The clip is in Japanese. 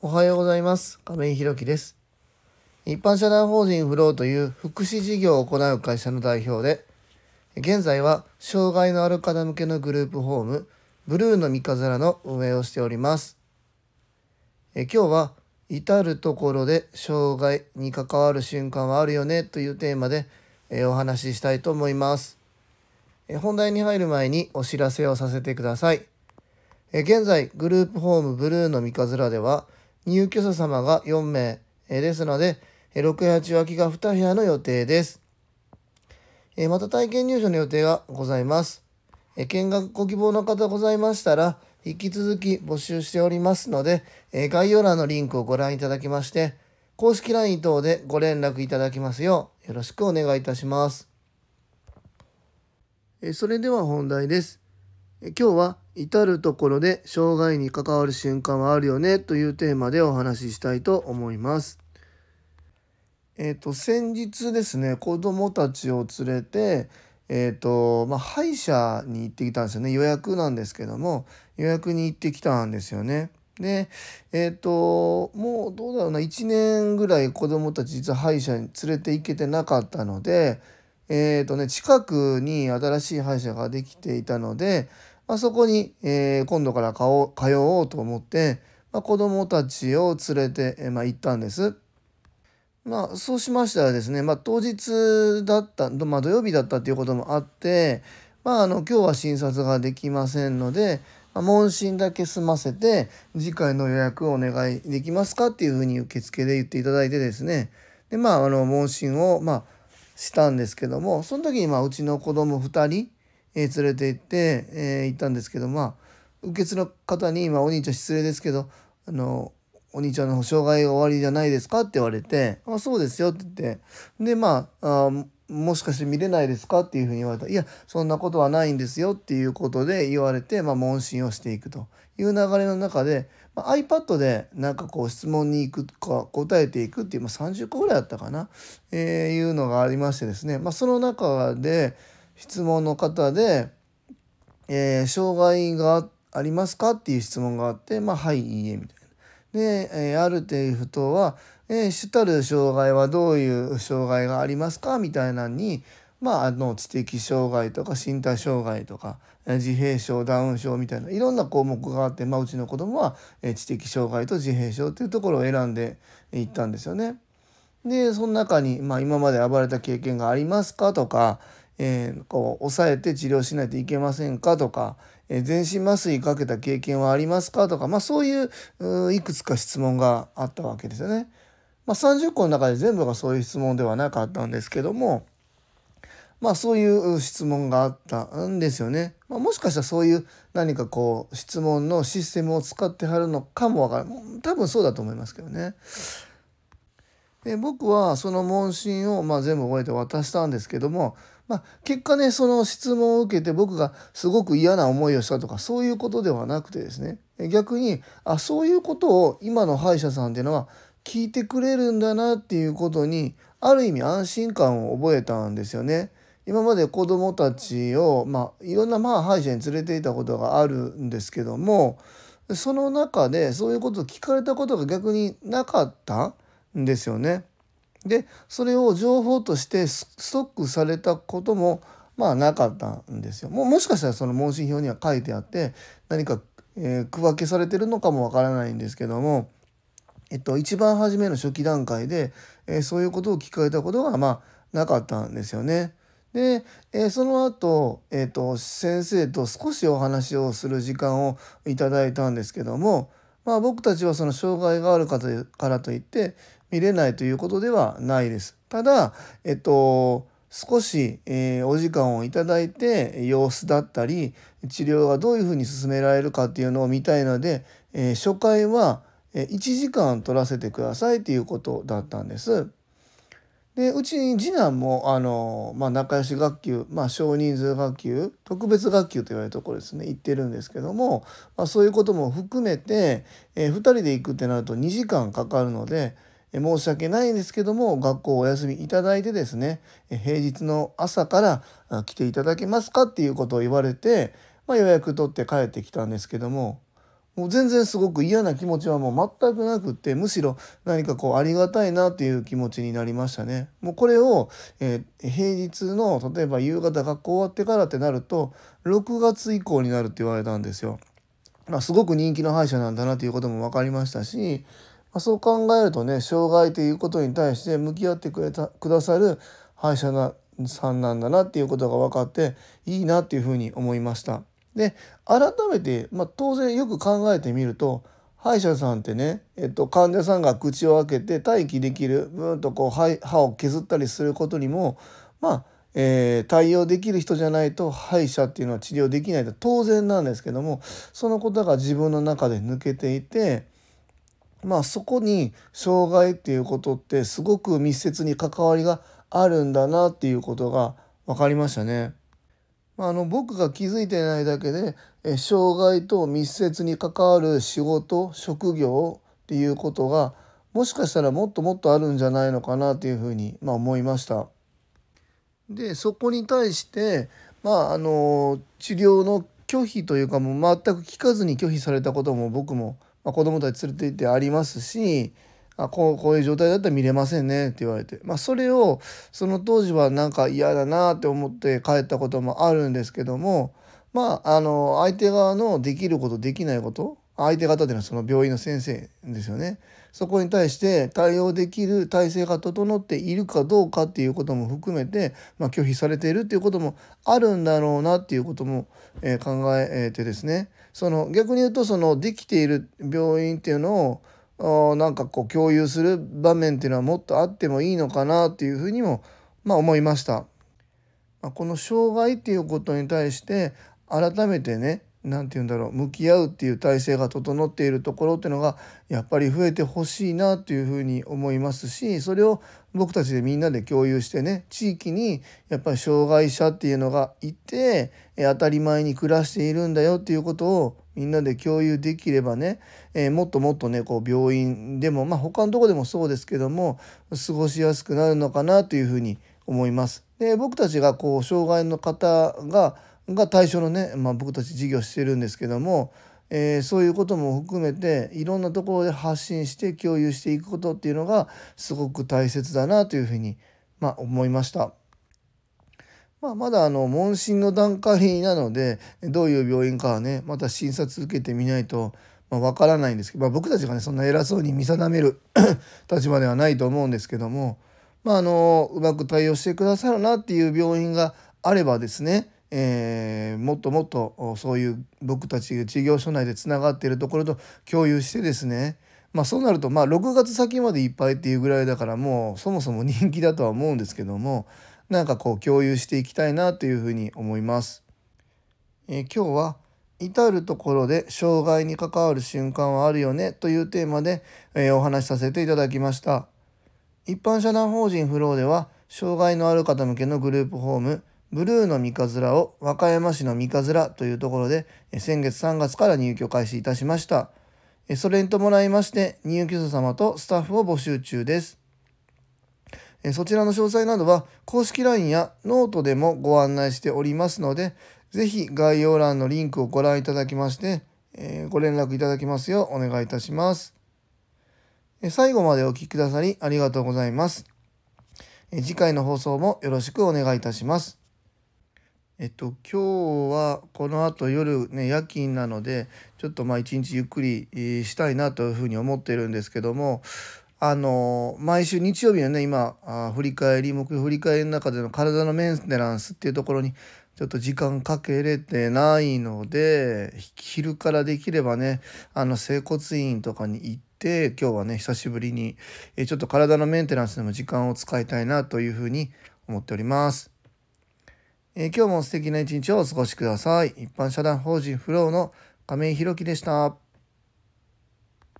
おはようございます。亀井ひろきです。一般社団法人フローという福祉事業を行う会社の代表で現在は障害のある方向けのグループホームブルーの三日面の運営をしております。え今日は至るところで障害に関わる瞬間はあるよねというテーマでえお話ししたいと思います。え本題に入る前にお知らせをさせてください。え現在グループホームブルーの三日面では入居者様が4名ですので、6、8脇が2部屋の予定です。また体験入所の予定がございます。見学ご希望の方ございましたら、引き続き募集しておりますので、概要欄のリンクをご覧いただきまして、公式 LINE 等でご連絡いただきますようよろしくお願いいたします。それでは本題です。今日は至る所で障害に関わる瞬間はあるよねというテーマでお話ししたいと思います。えっ、ー、と先日ですね子どもたちを連れてえっ、ー、とまあ、歯医者に行ってきたんですよね予約なんですけども予約に行ってきたんですよね。でえっ、ー、ともうどうだろうな1年ぐらい子どもたち実は歯医者に連れて行けてなかったのでえっ、とね近くに新しい歯医者ができていたのでまあ、そこに、えー、今度から通おうと思って、まあ、子どもたちを連れて、えー、まあ、行ったんです。まあ、そうしましたらですね、まあ、当日だった、まあ、土曜日だったっていうこともあって、まあ、あの今日は診察ができませんので、まあ、問診だけ済ませて次回の予約をお願いできますかっていうふうに受付で言っていただいてですねでまああの問診をまあしたんですけどもその時にまあうちの子供2人え、連れて行って、え、行ったんですけどまあ受付の方に「今お兄ちゃん失礼ですけどあのお兄ちゃんの障害が終わりじゃないですか?」って言われて「あそうですよ」って言って。でまあもしかして見れないですか？っていうふうに言われた「いやそんなことはないんですよ」っていうことで言われて、まあ、問診をしていくと。いう流れの中で、まあ、iPad でなんかこう質問に行くか答えていくっていう、まあ、30個ぐらいあったかな、えー、いうのがありましてですね、まあ、その中で質問の方で、えー、障害がありますかっていう質問があって、まあ、はい、いいえ、みたいな。で、えー、ある程度は、えー、主たる障害はどういう障害がありますか？みたいなのに、まあ、あの知的障害とか身体障害とか自閉症ダウン症みたいないろんな項目があって、まあ、うちの子供は知的障害と自閉症っていうところを選んでいったんですよね。でその中に、まあ、今まで暴れた経験がありますか？とか、えー、こう抑えて治療しないといけませんかとか、えー、全身麻酔かけた経験はありますかとか、まあ、そういういくつか質問があったわけですよね。まあ、30個の中で全部がそういう質問ではなかったんですけどもまあそういう質問があったんですよね。まあ、もしかしたらそういう何かこう質問のシステムを使ってはるのかもわからない多分そうだと思いますけどね。で僕はその問診をまあ全部終えて渡したんですけどもまあ、結果ねその質問を受けて僕がすごく嫌な思いをしたとかそういうことではなくてですね逆にあそういうことを今の歯医者さんっていうのは聞いてくれるんだなっていうことにある意味安心感を覚えたんですよね。今まで子どもたちを、まあ、いろんなまあ歯医者に連れていたことがあるんですけどもその中でそういうことを聞かれたことが逆になかったんですよね。でそれを情報としてストックされたこともまあなかったんですよ。ももしかしたらその問診票には書いてあって何か、えー、区分けされてるのかもわからないんですけども、えっと、一番初めの初期段階で、えー、そういうことを聞かれたことがまあなかったんですよね。で、えー、その後、えーと、先生と少しお話をする時間をいただいたんですけども、まあ、僕たちはその障害がある方からといって見れないということではないです。ただ、えっと、少し、えー、お時間をいただいて様子だったり治療がどういうふうに進められるかっていうのを見たいので、えー、初回は1時間取らせてくださいっていうことだったんです。でうち次男もあの、まあ、仲良し学級、まあ、少人数学級特別学級と言われるところですね行ってるんですけども、まあ、そういうことも含めて、えー、2人で行くってなると2時間かかるので、申し訳ないんですけども学校お休みいただいてですね平日の朝から来ていただけますかっていうことを言われて、まあ、予約取って帰ってきたんですけどももう全然すごく嫌な気持ちはもう全くなくってむしろ何かこうありがたいなっていう気持ちになりましたね。もうこれを、えー、平日の例えば夕方学校終わってからってなると6月以降になるって言われたんですよ。まあ、すごく人気の歯医者なんだなということも分かりましたし、ま、そう考えるとね障害ということに対して向き合ってくれたくださる歯医者さんなんだなっていうことが分かっていいなっていうふうに思いました。で改めて、まあ、当然よく考えてみると歯医者さんってね、えっと、患者さんが口を開けて待機できるブーンとこう歯を削ったりすることにもまあ、えー、対応できる人じゃないと歯医者っていうのは治療できないと当然なんですけどもそのことが自分の中で抜けていてまあそこに障害っていうことってすごく密接に関わりがあるんだなっていうことが分かりましたね。まあの僕が気づいてないだけでえ障害と密接に関わる仕事職業っていうことがもしかしたらもっともっとあるんじゃないのかなというふうに、まあ、思いました。でそこに対してまああの治療の拒否というかもう全く聞かずに拒否されたことも僕も、まあ、子供たち連れて行ってありますしあこうこういう状態だったら見れませんねって言われて、まあ、それをその当時はなんか嫌だなって思って帰ったこともあるんですけどもまああの相手側のできることできないこと相手方っていうのはその病院の先生ですよね。そこに対して対応できる体制が整っているかどうかっていうことも含めて、まあ、拒否されているっていうこともあるんだろうなっていうことも、えー、考えてですねその逆に言うとそのできている病院っていうのをなんかこう共有する場面っていうのはもっとあってもいいのかなっていうふうにも、まあ、思いました。まこの障害っていうことに対して改めてね何て言うんだろう向き合うっていう体制が整っているところっていうのがやっぱり増えてほしいなっていうふうに思いますしそれを僕たちでみんなで共有してね地域にやっぱり障害者っていうのがいて当たり前に暮らしているんだよっていうことをみんなで共有できればね、えー、もっともっとねこう病院でもまあ他のとこでもそうですけども過ごしやすくなるのかなというふうに思います。で僕たちがこう障害の方がが対象のね、まあ、僕たち事業してるんですけども、えー、そういうことも含めていろんなところで発信して共有していくことっていうのがすごく大切だなというふうに、まあ、思いました。まあ、まだあの問診の段階なのでどういう病院かはねまた診察受けてみないとわ、まあ、からないんですけど、まあ、僕たちがねそんな偉そうに見定める 立場ではないと思うんですけども、まあ、あのうまく対応してくださるなっていう病院があればですねえー、もっともっとそういう僕たち事業所内でつながっているところと共有してですねまあそうなるとまあ6月先までいっぱいっていうぐらいだからもうそもそも人気だとは思うんですけどもなんかこう共有していきたいなというふうに思います。えー、今日は至る所で障害に関わる瞬間はあるよねというテーマで、えー、お話しさせていただきました。一般社団法人フローでは障害のある方向けのグループホームブルーの三日面を和歌山市の三日面というところで先月3月から入居開始いたしました。それに伴いまして入居者様とスタッフを募集中です。そちらの詳細などは公式 LINE やノートでもご案内しておりますので、ぜひ概要欄のリンクをご覧いただきまして、ご連絡いただきますようお願いいたします。最後までお聴きくださりありがとうございます。次回の放送もよろしくお願いいたします。えっと今日はこのあと夜ね夜勤なのでちょっとまあ一日ゆっくりしたいなというふうに思ってるんですけどもあの毎週日曜日のね今あ振り返り目標振り返りの中での体のメンテナンスっていうところにちょっと時間かけれてないので昼からできればねあの整骨院とかに行って今日はね久しぶりにえちょっと体のメンテナンスでも時間を使いたいなというふうに思っております。えー、今日も素敵な一日をお過ごしください。一般社団法人フローの亀井宏樹でした。